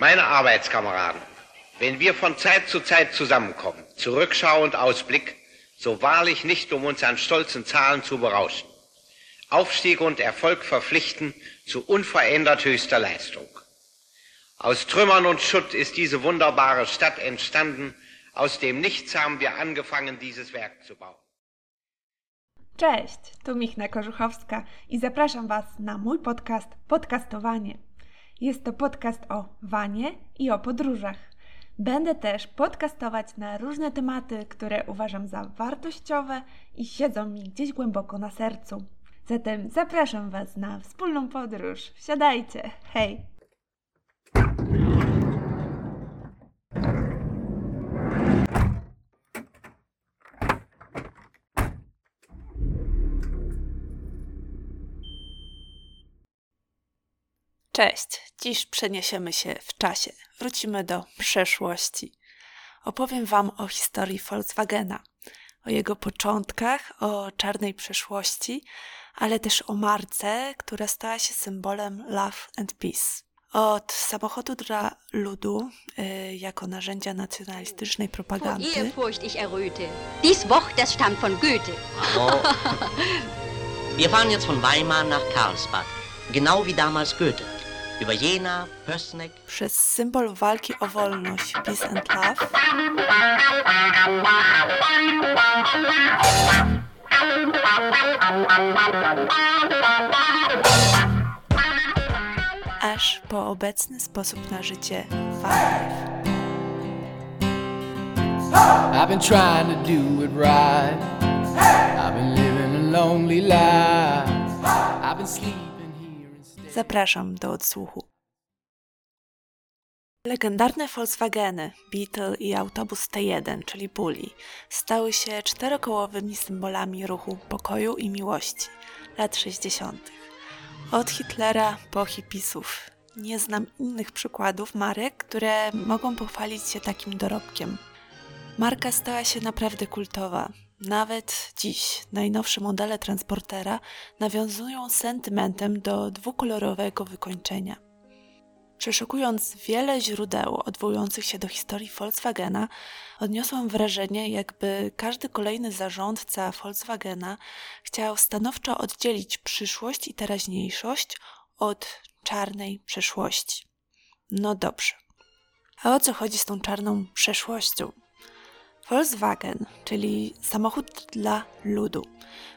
Meine Arbeitskameraden, wenn wir von Zeit zu Zeit zusammenkommen, zu Rückschau und Ausblick, so wahrlich nicht, um uns an stolzen Zahlen zu berauschen. Aufstieg und Erfolg verpflichten zu unverändert höchster Leistung. Aus Trümmern und Schutt ist diese wunderbare Stadt entstanden. Aus dem Nichts haben wir angefangen, dieses Werk zu bauen. Cześć, tu Michna Korzuchowska i zapraszam Was na mój podcast Podcastowanie. Jest to podcast o wanie i o podróżach. Będę też podcastować na różne tematy, które uważam za wartościowe i siedzą mi gdzieś głęboko na sercu. Zatem zapraszam Was na wspólną podróż. Wsiadajcie! Hej! Cześć! Dziś przeniesiemy się w czasie. Wrócimy do przeszłości. Opowiem Wam o historii Volkswagena, o jego początkach, o czarnej przeszłości, ale też o marce, która stała się symbolem love and peace. Od samochodu dla ludu y, jako narzędzia nacjonalistycznej propagandy. Vor Ehrfurcht ich erröte. Dies Wort, das stammt von Goethe. Wir fahren jetzt von Weimar nach Karlsbad. Genau wie damals Goethe. Über Jena, Pößneck. przez symbol walki o wolność Peace and Love aż po obecny sposób na życie. I've been trying to do it right. I've been living a lonely life. I've been sleeping. Zapraszam do odsłuchu. Legendarne Volkswageny, Beetle i autobus T1, czyli Bully, stały się czterokołowymi symbolami ruchu pokoju i miłości lat 60. Od Hitlera po hipisów. Nie znam innych przykładów marek, które mogą pochwalić się takim dorobkiem. Marka stała się naprawdę kultowa. Nawet dziś najnowsze modele transportera nawiązują sentymentem do dwukolorowego wykończenia. Przeszukując wiele źródeł odwołujących się do historii Volkswagena, odniosłam wrażenie, jakby każdy kolejny zarządca Volkswagena chciał stanowczo oddzielić przyszłość i teraźniejszość od czarnej przeszłości. No dobrze. A o co chodzi z tą czarną przeszłością? Volkswagen, czyli samochód dla ludu,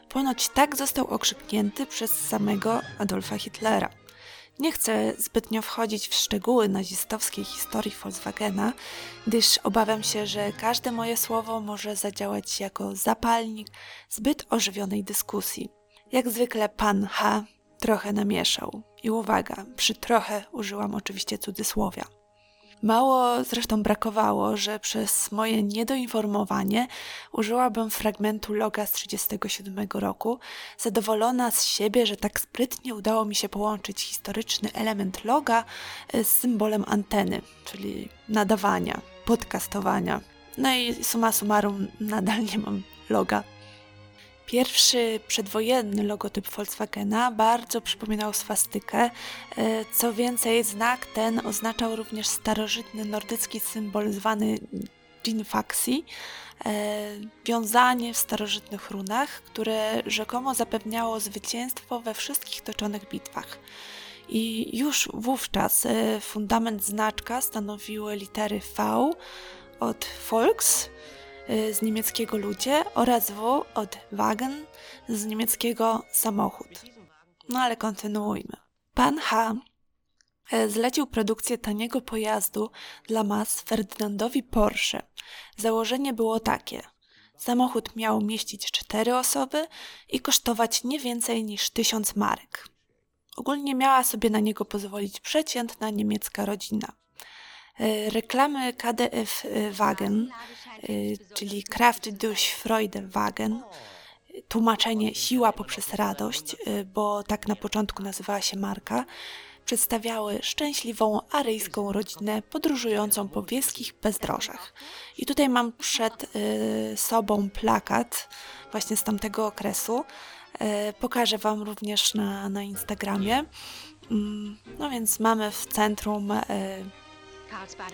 ponoć tak został okrzyknięty przez samego Adolfa Hitlera. Nie chcę zbytnio wchodzić w szczegóły nazistowskiej historii Volkswagena, gdyż obawiam się, że każde moje słowo może zadziałać jako zapalnik zbyt ożywionej dyskusji. Jak zwykle pan H trochę namieszał. I uwaga, przy trochę użyłam oczywiście cudzysłowia. Mało zresztą brakowało, że przez moje niedoinformowanie użyłabym fragmentu loga z 1937 roku, zadowolona z siebie, że tak sprytnie udało mi się połączyć historyczny element loga z symbolem anteny, czyli nadawania, podcastowania. No i summa summarum nadal nie mam loga. Pierwszy przedwojenny logotyp Volkswagena bardzo przypominał swastykę. E, Co więcej, znak ten oznaczał również starożytny nordycki symbol zwany Dinfaxi, e, wiązanie w starożytnych runach, które rzekomo zapewniało zwycięstwo we wszystkich toczonych bitwach. I już wówczas e, fundament znaczka stanowiły litery V od Volks, z niemieckiego ludzie oraz W od Wagen z niemieckiego samochód. No ale kontynuujmy. Pan H. e, zlecił produkcję taniego pojazdu dla mas Ferdynandowi Porsche. Założenie było takie. Samochód miał mieścić cztery osoby i kosztować nie więcej niż tysiąc marek. Ogólnie miała sobie na niego pozwolić przeciętna niemiecka rodzina. E, Reklamy KDF e, Wagen, e, czyli Kraft durch Freude Wagen, tłumaczenie siła poprzez radość, bo tak na początku nazywała się marka, przedstawiały szczęśliwą aryjską rodzinę podróżującą po wiejskich bezdrożach. I tutaj mam przed sobą plakat właśnie z tamtego okresu. Pokażę Wam również na, na Instagramie. Mm, No więc mamy w centrum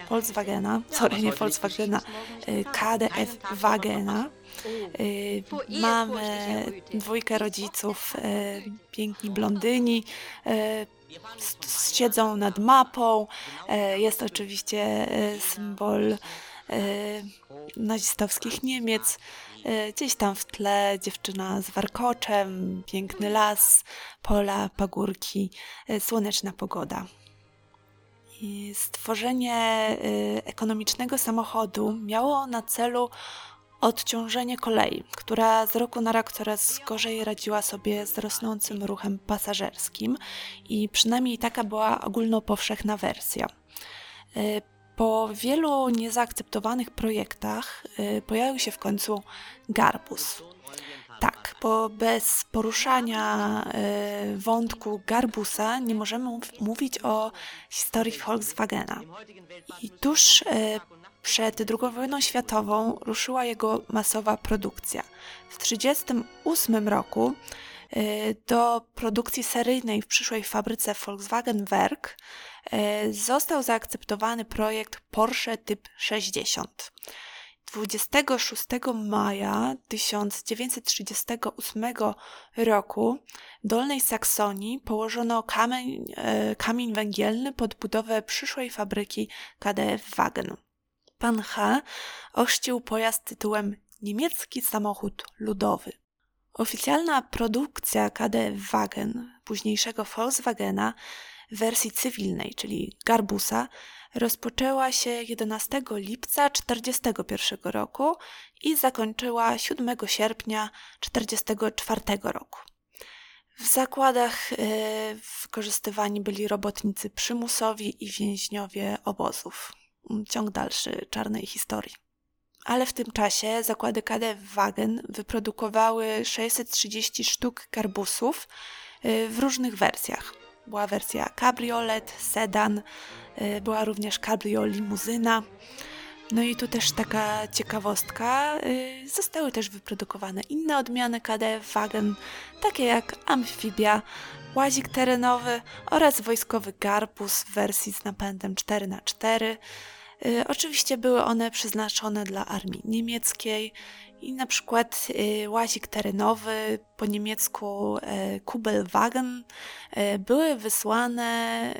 Volkswagena, sorry, nie Volkswagena, y, KDF Wagena. Y, Mamy dwójkę rodziców, y, piękni blondyni, siedzą nad mapą. Jest oczywiście symbol nazistowskich Niemiec. Gdzieś tam w tle dziewczyna z warkoczem, piękny las, pola, pagórki, słoneczna pogoda. Stworzenie y, ekonomicznego samochodu miało na celu odciążenie kolei, która z roku na rok coraz gorzej radziła sobie z rosnącym ruchem pasażerskim i przynajmniej taka była ogólnopowszechna wersja. Y, Po wielu niezaakceptowanych projektach y, pojawił się w końcu garbus. Tak, bo bez poruszania y, wątku garbusa nie możemy mów- mówić o historii Volkswagena. I tuż y, przed II wojną światową ruszyła jego masowa produkcja. W 1938 roku y, do produkcji seryjnej w przyszłej fabryce Volkswagen Werk został zaakceptowany projekt Porsche Typ 60. 26 maja 1938 roku w Dolnej Saksonii położono kamień, e, kamień węgielny pod budowę przyszłej fabryki KDF Wagen. Pan H. ochrzcił pojazd tytułem Niemiecki samochód ludowy. Oficjalna produkcja KDF Wagen, późniejszego Volkswagena, w wersji cywilnej, czyli Garbusa, rozpoczęła się 11 lipca 1941 roku i zakończyła 7 sierpnia 1944 roku. W zakładach y, wykorzystywani byli robotnicy przymusowi i więźniowie obozów. Ciąg dalszy czarnej historii. Ale w tym czasie zakłady Wagen wyprodukowały 630 sztuk garbusów y, w różnych wersjach. Była wersja cabriolet, sedan, y, była również cabrio limuzyna. No i tu też taka ciekawostka, y, zostały też wyprodukowane inne odmiany KDF Wagen, takie jak amfibia, łazik terenowy oraz wojskowy garbus w wersji z napędem 4x4. Y, Oczywiście były one przeznaczone dla armii niemieckiej i na przykład y, łazik terenowy, po niemiecku y, Kubelwagen, były wysłane,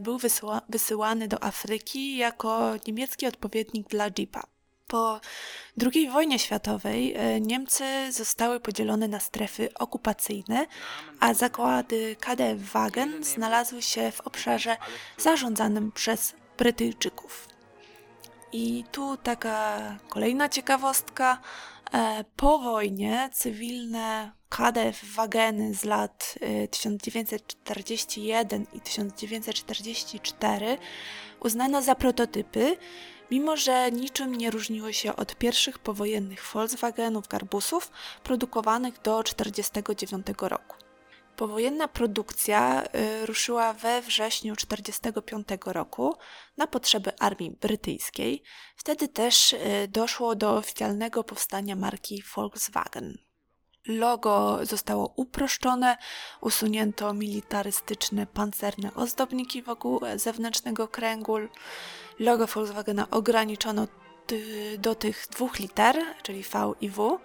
był wysyła, wysyłany do Afryki jako niemiecki odpowiednik dla Jeepa. Po II wojnie światowej Niemcy zostały podzielone na strefy okupacyjne, a zakłady KDF Wagen znalazły się w obszarze zarządzanym przez Brytyjczyków. I tu taka kolejna ciekawostka. E, Po wojnie cywilne KDF Wageny z lat y, 1941 i 1944 uznano za prototypy, mimo że niczym nie różniły się od pierwszych powojennych Volkswagenów Garbusów produkowanych do 1949 roku. Powojenna produkcja y, ruszyła we wrześniu 1945 roku na potrzeby armii brytyjskiej. Wtedy też y, doszło do oficjalnego powstania marki Volkswagen. Logo zostało uproszczone, usunięto militarystyczne pancerne ozdobniki wokół zewnętrznego kręgu. Logo Volkswagena ograniczono do tych dwóch liter, czyli V i W,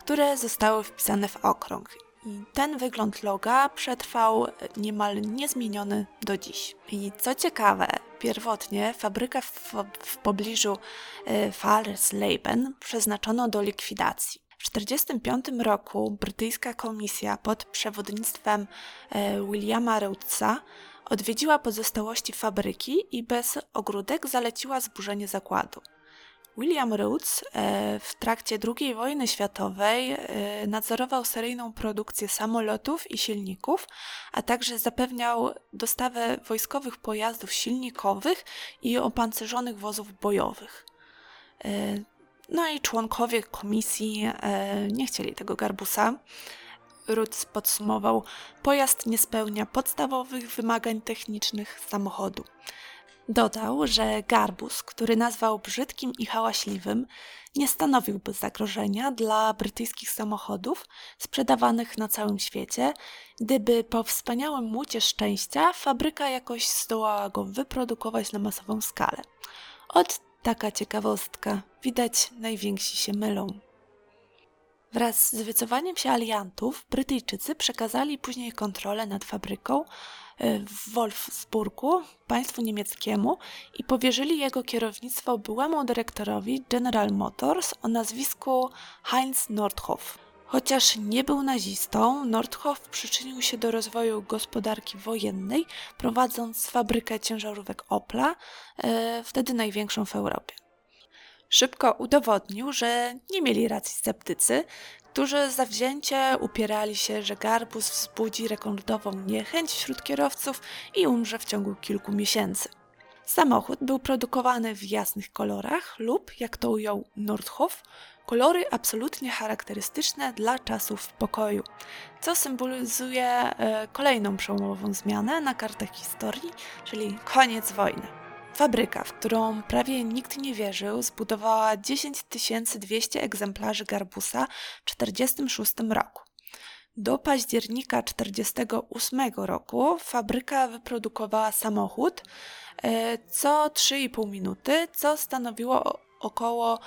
które zostały wpisane w okrąg. I ten wygląd loga przetrwał niemal niezmieniony do dziś. I co ciekawe, pierwotnie fabrykę w, w pobliżu e, Fallersleben przeznaczono do likwidacji. W 1945 roku brytyjska komisja pod przewodnictwem e, Williama Rhodesa odwiedziła pozostałości fabryki i bez ogródek zaleciła zburzenie zakładu. William Rhodes e, w trakcie II wojny światowej e, nadzorował seryjną produkcję samolotów i silników, a także zapewniał dostawę wojskowych pojazdów silnikowych i opancerzonych wozów bojowych. E, No i członkowie komisji nie chcieli tego garbusa. Rhodes podsumował: Pojazd nie spełnia podstawowych wymagań technicznych samochodu. Dodał, że garbus, który nazwał brzydkim i hałaśliwym, nie stanowiłby zagrożenia dla brytyjskich samochodów sprzedawanych na całym świecie, gdyby po wspaniałym mucie szczęścia fabryka jakoś zdołała go wyprodukować na masową skalę. Od taka ciekawostka. Widać, najwięksi się mylą. Wraz z wycofaniem się aliantów, Brytyjczycy przekazali później kontrolę nad fabryką w Wolfsburgu państwu niemieckiemu i powierzyli jego kierownictwo byłemu dyrektorowi General Motors o nazwisku Heinz Nordhoff. Chociaż nie był nazistą, Nordhoff przyczynił się do rozwoju gospodarki wojennej, prowadząc fabrykę ciężarówek Opla, e, wtedy największą w Europie. Szybko udowodnił, że nie mieli racji sceptycy, którzy zawzięcie upierali się, że Garbus wzbudzi rekordową niechęć wśród kierowców i umrze w ciągu kilku miesięcy. Samochód był produkowany w jasnych kolorach lub, jak to ujął Nordhoff, kolory absolutnie charakterystyczne dla czasów pokoju, co symbolizuje e, kolejną przełomową zmianę na kartach historii, czyli koniec wojny. Fabryka, w którą prawie nikt nie wierzył, zbudowała 10 200 egzemplarzy garbusa w 1946 roku. Do października 1948 roku fabryka wyprodukowała samochód e, co 3,5 minuty, co stanowiło około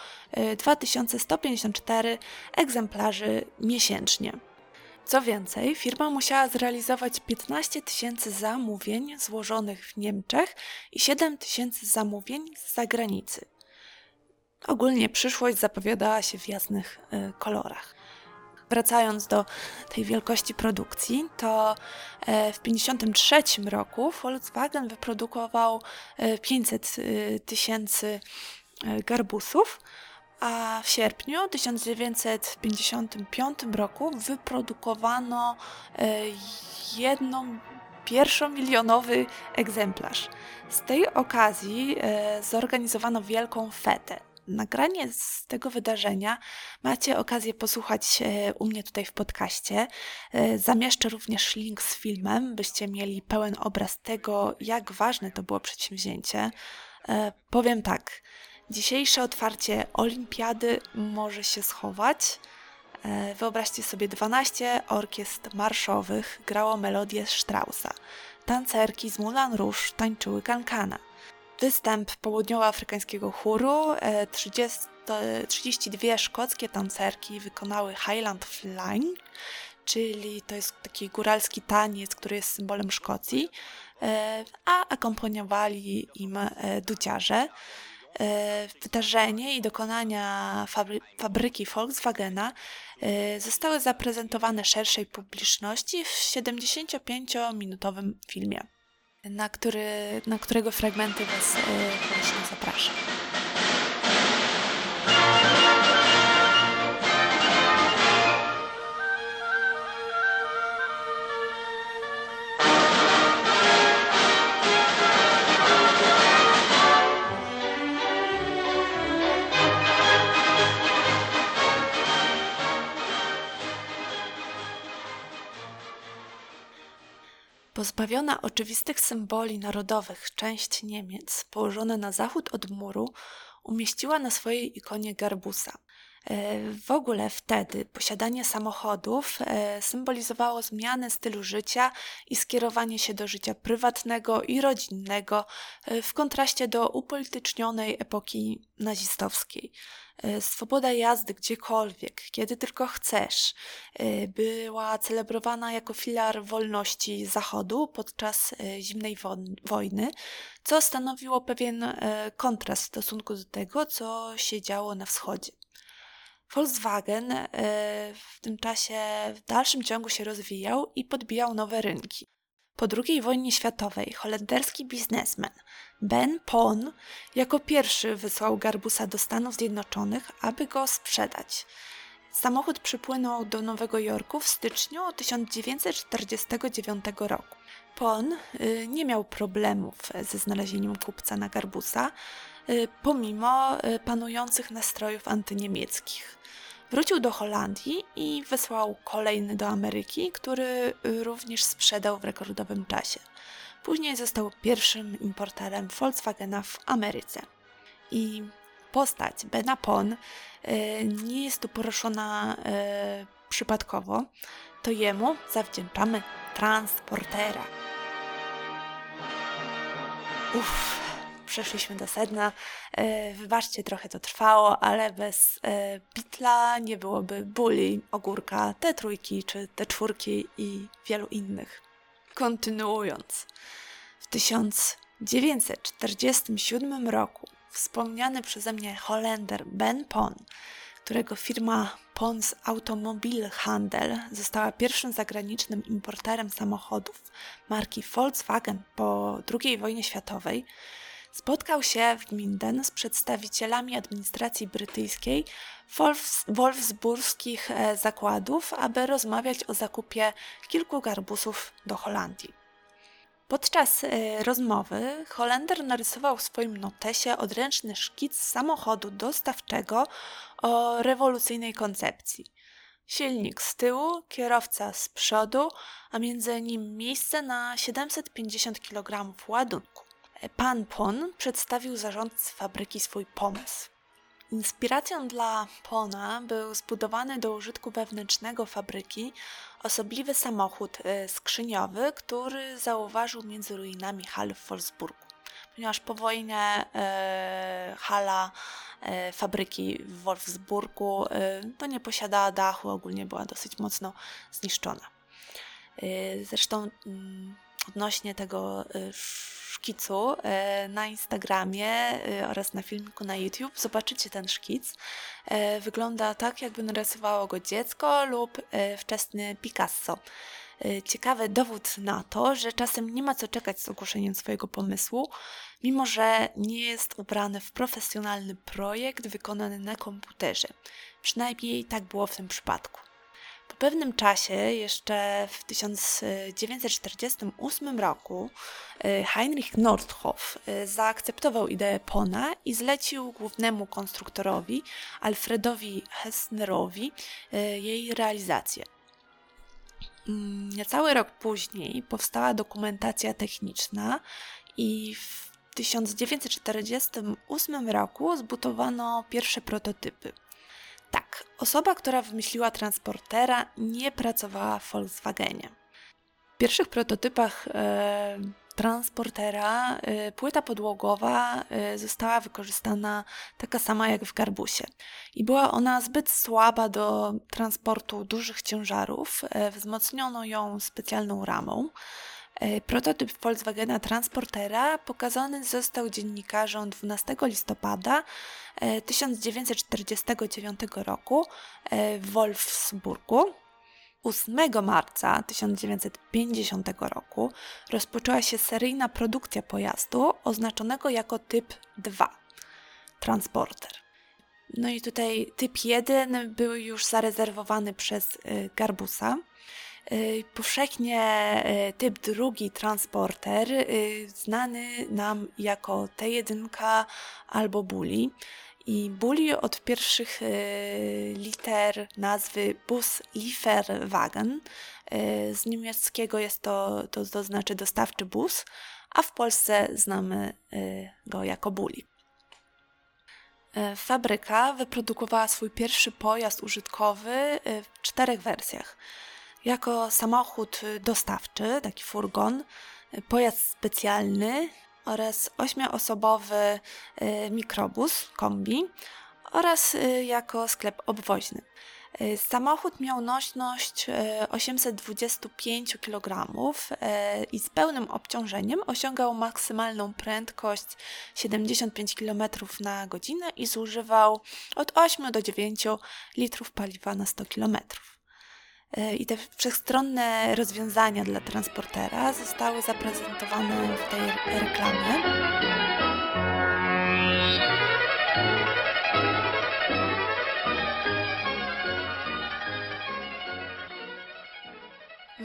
2154 e, egzemplarzy miesięcznie. Co więcej, firma musiała zrealizować 15 tysięcy zamówień złożonych w Niemczech i 7 tysięcy zamówień z zagranicy. Ogólnie przyszłość zapowiadała się w jasnych y, kolorach. Wracając do tej wielkości produkcji, to e, w 1953 roku Volkswagen wyprodukował 500 e, tysięcy garbusów, a w sierpniu 1955 roku wyprodukowano e, jedną pierwszą milionowy egzemplarz. Z tej okazji e, zorganizowano wielką fetę. Nagranie z tego wydarzenia macie okazję posłuchać e, u mnie tutaj w podcaście. Zamieszczę również link z filmem, byście mieli pełen obraz tego, jak ważne to było przedsięwzięcie. Powiem tak. Dzisiejsze otwarcie olimpiady może się schować. E, wyobraźcie sobie 12 orkiestr marszowych grało melodię Straussa. Tancerki z Moulin Rouge tańczyły kankana. Występ południowoafrykańskiego chóru, 30, e, 32 szkockie tancerki wykonały Highland Flying, czyli to jest taki góralski taniec, który jest symbolem Szkocji, e, a akompaniowali im duciarze. E, wydarzenie i dokonania fabry fabryki Volkswagena e, zostały zaprezentowane szerszej publiczności w 75-minutowym filmie, na, który, na którego fragmenty Was e, właśnie zapraszam. Pozbawiona oczywistych symboli narodowych część Niemiec, położona na zachód od muru, umieściła na swojej ikonie garbusa. E, w ogóle wtedy posiadanie samochodów e, symbolizowało zmianę stylu życia i skierowanie się do życia prywatnego i rodzinnego e, w kontraście do upolitycznionej epoki nazistowskiej. Swoboda jazdy gdziekolwiek, kiedy tylko chcesz, była celebrowana jako filar wolności Zachodu podczas zimnej wojny, co stanowiło pewien kontrast w stosunku do tego, co się działo na wschodzie. Volkswagen e, w tym czasie w dalszym ciągu się rozwijał i podbijał nowe rynki. Po II wojnie światowej holenderski biznesmen Ben Pon jako pierwszy wysłał Garbusa do Stanów Zjednoczonych, aby go sprzedać. Samochód przypłynął do Nowego Jorku w styczniu 1949 roku. Pon y, nie miał problemów ze znalezieniem kupca na Garbusa, y, pomimo y, panujących nastrojów antyniemieckich. Wrócił do Holandii i wysłał kolejny do Ameryki, który również sprzedał w rekordowym czasie. Później został pierwszym importerem Volkswagena w Ameryce. I postać Bena Pon e, nie jest tu poruszona e, przypadkowo. To jemu zawdzięczamy transportera. Uff, przeszliśmy do sedna. E, wybaczcie, trochę to trwało, ale bez e, Bitla nie byłoby Bully, Ogórka, te trójki czy te czwórki i wielu innych. Kontynuując, w 1947 roku wspomniany przeze mnie Holender Ben Pon, którego firma Pons Automobilhandel została pierwszym zagranicznym importerem samochodów marki Volkswagen po II wojnie światowej, spotkał się w Minden z przedstawicielami administracji brytyjskiej wolfsburskich e, zakładów, aby rozmawiać o zakupie kilku garbusów do Holandii. Podczas e, rozmowy Holender narysował w swoim notesie odręczny szkic samochodu dostawczego o rewolucyjnej koncepcji. Silnik z tyłu, kierowca z przodu, a między nim miejsce na 750 kg ładunku. Pan Pon przedstawił zarządcy fabryki swój pomysł. Inspiracją dla Pona był zbudowany do użytku wewnętrznego fabryki osobliwy samochód e, skrzyniowy, który zauważył między ruinami hal w Wolfsburgu. Ponieważ po wojnie e, hala e, fabryki w Wolfsburgu e, to nie posiadała dachu, ogólnie była dosyć mocno zniszczona. E, zresztą mm, odnośnie tego e, szkicu e, na Instagramie e, oraz na filmiku na YouTube. Zobaczycie ten szkic. E, wygląda tak, jakby narysowało go dziecko lub wczesny Picasso. Ciekawy dowód na to, że czasem nie ma co czekać z ogłoszeniem swojego pomysłu, mimo że nie jest ubrany w profesjonalny projekt wykonany na komputerze. Przynajmniej tak było w tym przypadku. Pewnym czasie, jeszcze w 1948 roku, y, Heinrich Nordhoff y, zaakceptował ideę Pona i zlecił głównemu konstruktorowi Alfredowi Hessnerowi y, jej realizację. Mm, niecały rok później powstała dokumentacja techniczna i w 1948 roku zbudowano pierwsze prototypy. Tak, osoba, która wymyśliła transportera, nie pracowała w Volkswagenie. W pierwszych prototypach e, transportera e, płyta podłogowa e, została wykorzystana taka sama jak w Garbusie. I była ona zbyt słaba do transportu dużych ciężarów. E, wzmocniono ją specjalną ramą. E, prototyp Volkswagena Transportera pokazany został dziennikarzom 12 listopada 1949 e, roku e, w Wolfsburgu. 8 marca 1950 roku rozpoczęła się seryjna produkcja pojazdu oznaczonego jako typ 2 transporter. No i tutaj typ 1 był już zarezerwowany przez Garbusa. Y, powszechnie y, typ drugi transporter, y, znany nam jako T1 albo Bully. I Bully od pierwszych liter nazwy Bus Lieferwagen. Z niemieckiego jest to, to, to znaczy dostawczy bus, a w Polsce znamy go jako Bully. Fabryka wyprodukowała swój pierwszy pojazd użytkowy w czterech wersjach jako samochód dostawczy, taki furgon, pojazd specjalny oraz ośmioosobowy y, mikrobus, kombi oraz y, jako sklep obwoźny. Y, samochód miał nośność 825 kg i z pełnym obciążeniem osiągał maksymalną prędkość 75 km na godzinę i zużywał od 8 do 9 litrów paliwa na 100 km. E, i te wszechstronne rozwiązania dla transportera zostały zaprezentowane w tej reklamie.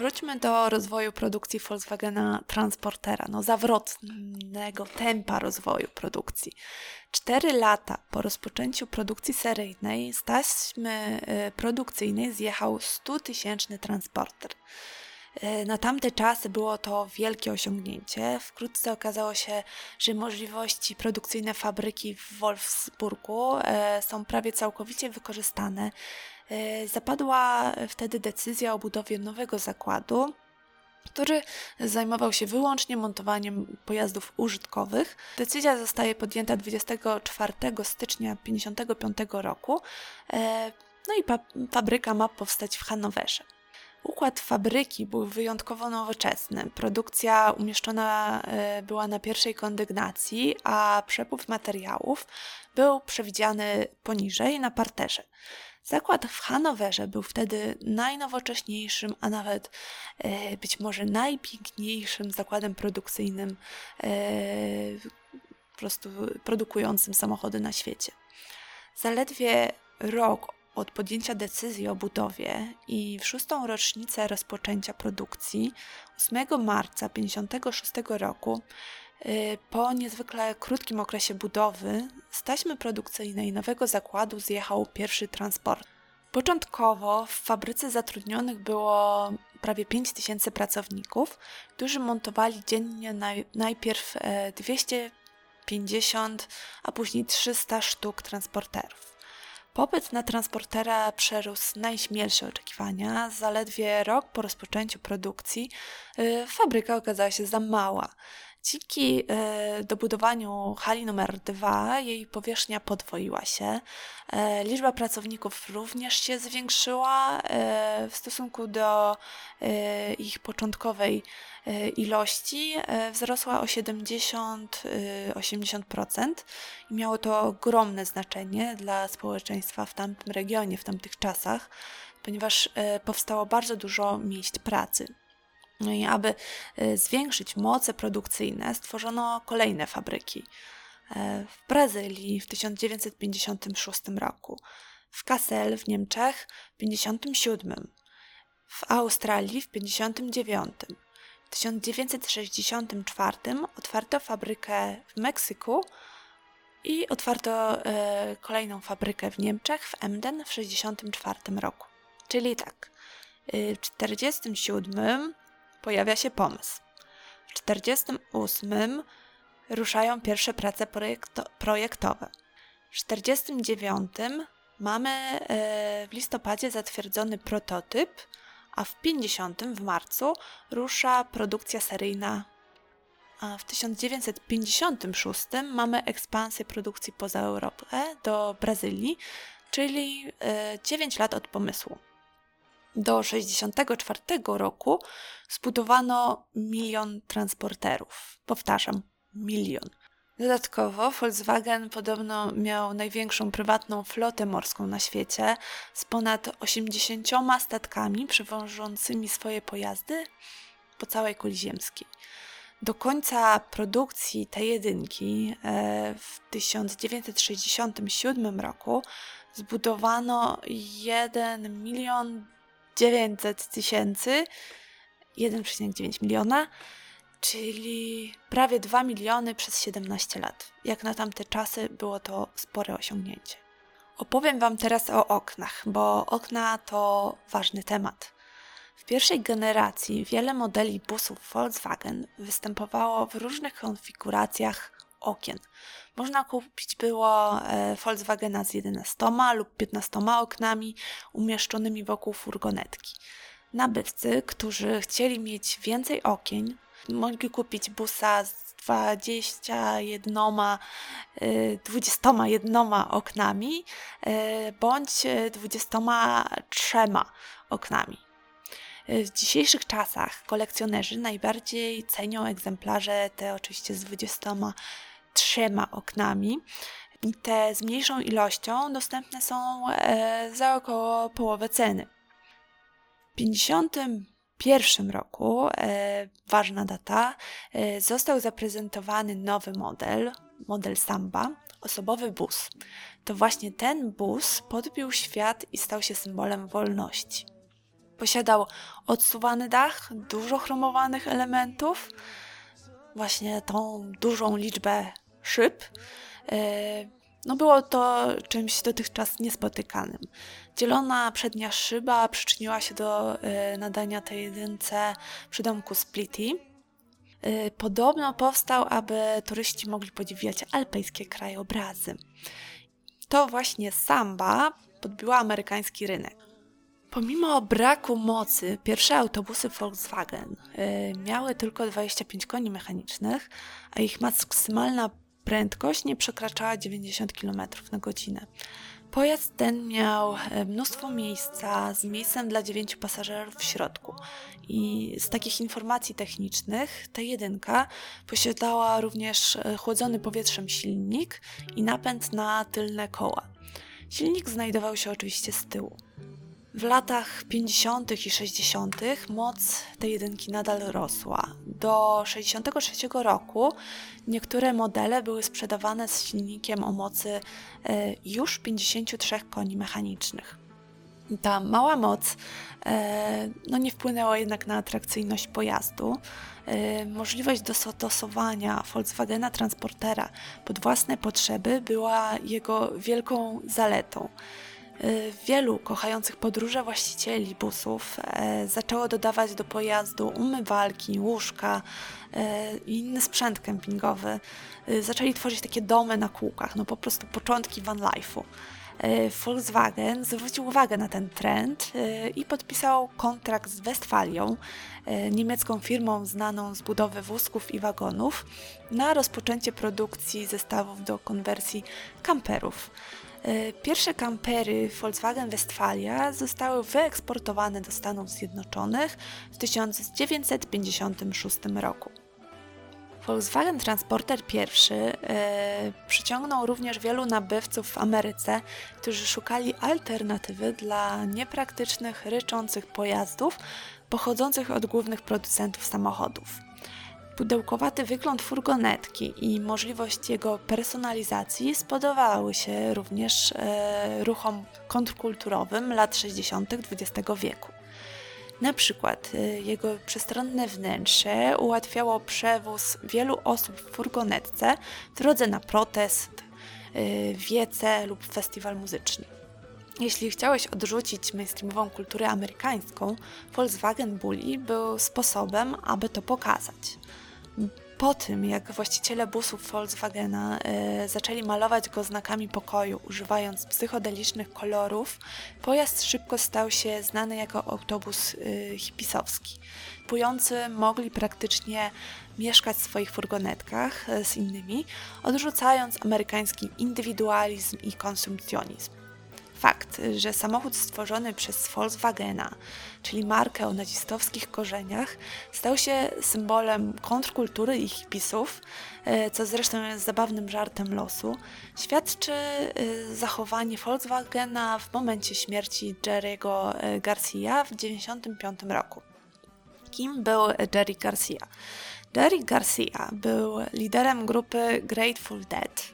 Wróćmy do rozwoju produkcji Volkswagena Transportera, no zawrotnego tempa rozwoju produkcji. Cztery lata po rozpoczęciu produkcji seryjnej z taśmy y, produkcyjnej zjechał 100-tysięczny transporter. Y, na tamte czasy było to wielkie osiągnięcie. Wkrótce okazało się, że możliwości produkcyjne fabryki w Wolfsburgu y, są prawie całkowicie wykorzystane. Zapadła wtedy decyzja o budowie nowego zakładu, który zajmował się wyłącznie montowaniem pojazdów użytkowych. Decyzja zostaje podjęta 24 stycznia 1955 roku. E, no i fabryka ma powstać w Hanowerze. Układ fabryki był wyjątkowo nowoczesny. Produkcja umieszczona e, była na pierwszej kondygnacji, a przepływ materiałów był przewidziany poniżej na parterze. Zakład w Hanowerze był wtedy najnowocześniejszym, a nawet e, być może najpiękniejszym zakładem produkcyjnym, e, po prostu produkującym samochody na świecie. Zaledwie rok od podjęcia decyzji o budowie i w szóstą rocznicę rozpoczęcia produkcji, 8 marca 1956 roku, po niezwykle krótkim okresie budowy z taśmy produkcyjnej nowego zakładu zjechał pierwszy transport. Początkowo w fabryce zatrudnionych było prawie 5 tysięcy pracowników, którzy montowali dziennie naj, najpierw 250, e, a później 300 sztuk transporterów. Popyt na transportera przerósł najśmielsze oczekiwania. Zaledwie rok po rozpoczęciu produkcji y, fabryka okazała się za mała. Dzięki e, dobudowaniu hali numer 2 jej powierzchnia podwoiła się. E, liczba pracowników również się zwiększyła e, w stosunku do ich początkowej ilości. Wzrosła o 70-80% i miało to ogromne znaczenie dla społeczeństwa w tamtym regionie, w tamtych czasach, ponieważ powstało bardzo dużo miejsc pracy. No i aby y, zwiększyć moce produkcyjne, stworzono kolejne fabryki. E, w Brazylii w 1956 roku, w Kassel w Niemczech w 1957, w Australii w 1959. W 1964 otwarto fabrykę w Meksyku i otwarto e, kolejną fabrykę w Niemczech, w Emden w 1964 roku. Czyli tak, y, w 1947 pojawia się pomysł. W 1948 ruszają pierwsze prace projekto projektowe. W 1949 mamy e, w listopadzie zatwierdzony prototyp, a w 50 w marcu rusza produkcja seryjna. A w 1956 mamy ekspansję produkcji poza Europę do Brazylii, czyli 9 e, lat od pomysłu do 1964 roku zbudowano milion transporterów. Powtarzam, milion. Dodatkowo Volkswagen podobno miał największą prywatną flotę morską na świecie z ponad 80 statkami przewożącymi swoje pojazdy po całej kuli ziemskiej. Do końca produkcji tej jedynki e, w 1967 roku zbudowano 1 milion 900 tysięcy, 1,9 miliona, czyli prawie 2 miliony przez 17 lat. Jak na tamte czasy było to spore osiągnięcie. Opowiem Wam teraz o oknach, bo okna to ważny temat. W pierwszej generacji wiele modeli busów Volkswagen występowało w różnych konfiguracjach okien. Można kupić było e, Volkswagena z 11 lub 15 oknami umieszczonymi wokół furgonetki. Nabywcy, którzy chcieli mieć więcej okien, mogli kupić busa z 21, 21 e, oknami e, bądź 23 oknami. W dzisiejszych czasach kolekcjonerzy najbardziej cenią egzemplarze te oczywiście z 20 trzema oknami. Te z mniejszą ilością dostępne są e, za około połowę ceny. W 1951 roku, e, ważna data, e, został zaprezentowany nowy model, model Samba, osobowy bus. To właśnie ten bus podbił świat i stał się symbolem wolności. Posiadał odsuwany dach, dużo chromowanych elementów, właśnie tą dużą liczbę szyb. E, no było to czymś dotychczas niespotykanym. Dzielona przednia szyba przyczyniła się do e, nadania tej jedynce przydomku Splitty. E, podobno powstał, aby turyści mogli podziwiać alpejskie krajobrazy. To właśnie samba podbiła amerykański rynek. Pomimo braku mocy, pierwsze autobusy Volkswagen miały tylko 25 koni mechanicznych, a ich maksymalna prędkość nie przekraczała 90 km na godzinę. Pojazd ten miał y, mnóstwo miejsca z miejscem dla dziewięciu pasażerów w środku. I z takich informacji technicznych ta jedynka posiadała również y, chłodzony powietrzem silnik i napęd na tylne koła. Silnik znajdował się oczywiście z tyłu. W latach 50. i 60. moc tej jedynki nadal rosła. Do 63 roku niektóre modele były sprzedawane z silnikiem o mocy e, już 53 koni mechanicznych. Ta mała moc e, no nie wpłynęła jednak na atrakcyjność pojazdu. E, możliwość dostosowania Volkswagena Transportera pod własne potrzeby była jego wielką zaletą. Y, wielu kochających podróże właścicieli busów e, zaczęło dodawać do pojazdu umywalki, łóżka e, i inny sprzęt kempingowy. Zaczęli tworzyć takie domy na kółkach, no po prostu początki van life'u. E, Volkswagen zwrócił uwagę na ten trend i podpisał kontrakt z Westfalią, niemiecką firmą znaną z budowy wózków i wagonów, na rozpoczęcie produkcji zestawów do konwersji kamperów. E, pierwsze kampery Volkswagen Westfalia zostały wyeksportowane do Stanów Zjednoczonych w 1956 roku. Volkswagen Transporter I e, przyciągnął również wielu nabywców w Ameryce, którzy szukali alternatywy dla niepraktycznych, ryczących pojazdów pochodzących od głównych producentów samochodów. Pudełkowaty wygląd furgonetki i możliwość jego personalizacji spodobały się również e, ruchom kontrkulturowym lat 60. XX wieku. Na przykład e, jego przestronne wnętrze ułatwiało przewóz wielu osób w furgonetce w drodze na protest, e, wiece lub festiwal muzyczny. Jeśli chciałeś odrzucić mainstreamową kulturę amerykańską, Volkswagen Bully był sposobem, aby to pokazać. Po tym, jak właściciele busów Volkswagena y, zaczęli malować go znakami pokoju, używając psychodelicznych kolorów, pojazd szybko stał się znany jako autobus y, hipisowski. Kupujący mogli praktycznie mieszkać w swoich furgonetkach y, z innymi, odrzucając amerykański indywidualizm i konsumpcjonizm. Fakt, że samochód stworzony przez Volkswagena, czyli markę o nazistowskich korzeniach, stał się symbolem kontrkultury i hipisów, e, co zresztą jest zabawnym żartem losu, świadczy e, zachowanie Volkswagena w momencie śmierci Jerry'ego e, Garcia w 1995 roku. Kim był Jerry Garcia? Jerry Garcia był liderem grupy Grateful Dead,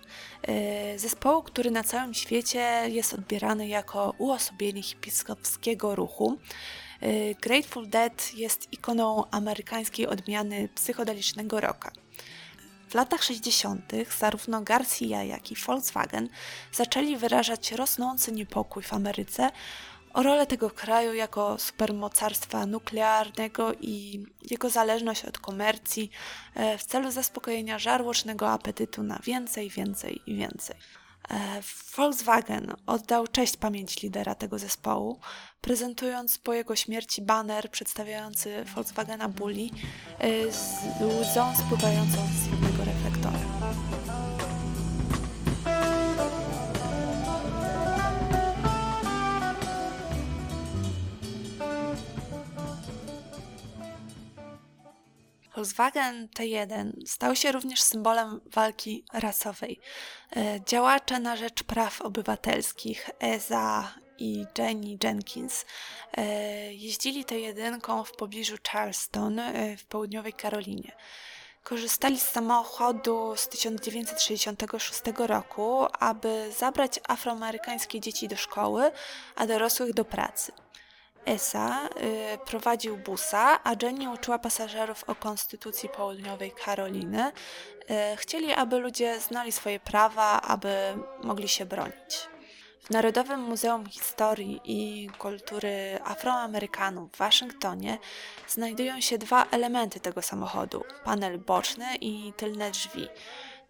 Y, zespołu, który na całym świecie jest odbierany jako uosobienie hipiskowskiego ruchu. Y, Grateful Dead jest ikoną amerykańskiej odmiany psychodelicznego rocka. W latach 60. zarówno Garcia, jak i Volkswagen zaczęli wyrażać rosnący niepokój w Ameryce o rolę tego kraju jako supermocarstwa nuklearnego i jego zależność od komercji e, w celu zaspokojenia żarłocznego apetytu na więcej, więcej i więcej. E, Volkswagen oddał cześć pamięci lidera tego zespołu, prezentując po jego śmierci baner przedstawiający Volkswagena Bully e, z łzą spływającą z jednego reflektora. Volkswagen T1 stał się również symbolem walki rasowej. E, działacze na rzecz praw obywatelskich Eza i Jenny Jenkins e, jeździli T1 w pobliżu Charleston e, w południowej Karolinie. Korzystali z samochodu z 1966 roku, aby zabrać afroamerykańskie dzieci do szkoły, a dorosłych do pracy. Esa y, prowadził busa, a Jenny uczyła pasażerów o konstytucji południowej Karoliny. Y, chcieli, aby ludzie znali swoje prawa, aby mogli się bronić. W Narodowym Muzeum Historii i Kultury Afroamerykanów w Waszyngtonie znajdują się dwa elementy tego samochodu: panel boczny i tylne drzwi.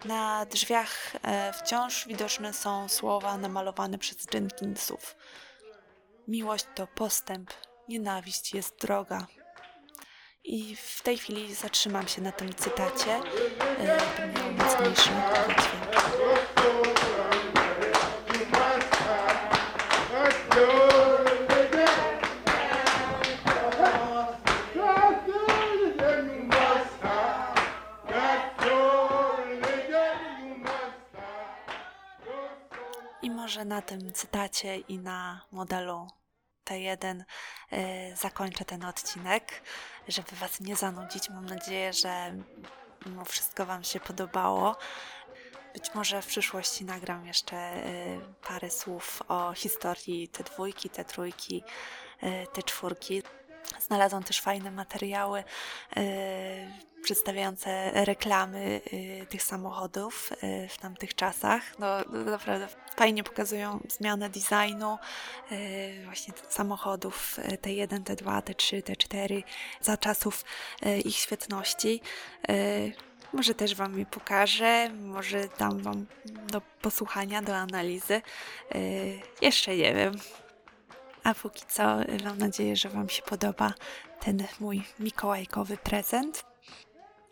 Na drzwiach e, wciąż widoczne są słowa namalowane przez Jenkinsów. Miłość to postęp, nienawiść jest droga. I w tej chwili zatrzymam się na tym cytacie, e, by miał mocniejszy dźwięk. Na tym cytacie i na modelu T1 y, zakończę ten odcinek, żeby Was nie zanudzić. Mam nadzieję, że mimo wszystko Wam się podobało. Być może w przyszłości nagram jeszcze y, parę słów o historii te dwójki, te trójki, y, te czwórki. Znalazłam też fajne materiały y, przedstawiające reklamy y, tych samochodów y, w tamtych czasach. No, naprawdę fajnie pokazują zmianę designu y, właśnie samochodów y, T1, T2, T3, T4 za czasów ich świetności. Może też Wam je pokażę, może dam Wam do posłuchania, do analizy. Jeszcze nie wiem. A póki co mam nadzieję, że Wam się podoba ten mój mikołajkowy prezent.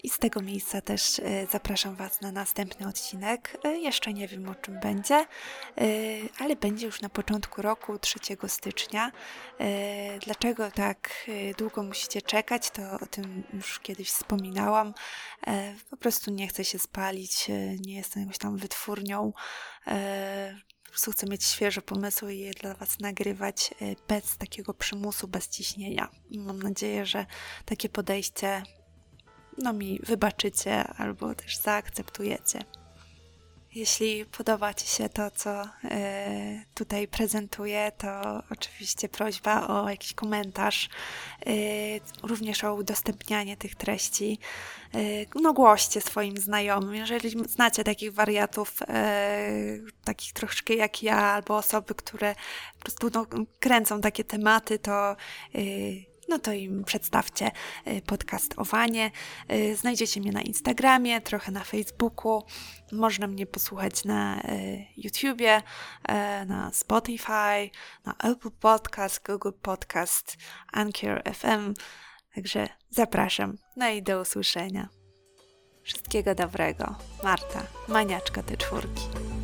I z tego miejsca też y, zapraszam Was na następny odcinek. Y, Jeszcze nie wiem o czym będzie, y, ale będzie już na początku roku, 3 stycznia. Dlaczego tak długo musicie czekać, to o tym już kiedyś wspominałam. E, Po prostu nie chcę się spalić, nie jestem jakąś tam wytwórnią. E, Po prostu chcę mieć świeże pomysły i je dla Was nagrywać bez takiego przymusu, bez ciśnienia. Mam nadzieję, że takie podejście no mi wybaczycie albo też zaakceptujecie. Jeśli podoba Ci się to, co e, tutaj prezentuję, to oczywiście prośba o jakiś komentarz, e, również o udostępnianie tych treści. E, no, głoście swoim znajomym. Jeżeli znacie takich wariatów, takich troszkę jak ja, albo osoby, które po prostu no, kręcą takie tematy, to. No to im przedstawcie y, podcast Owanie. Y, Znajdziecie mnie na Instagramie, trochę na Facebooku. Można mnie posłuchać na y, YouTubie, na Spotify, na Apple Podcast, Google Podcast, Anchor FM. Także zapraszam. No i do usłyszenia. Wszystkiego dobrego. Marta, maniaczka te czwórki.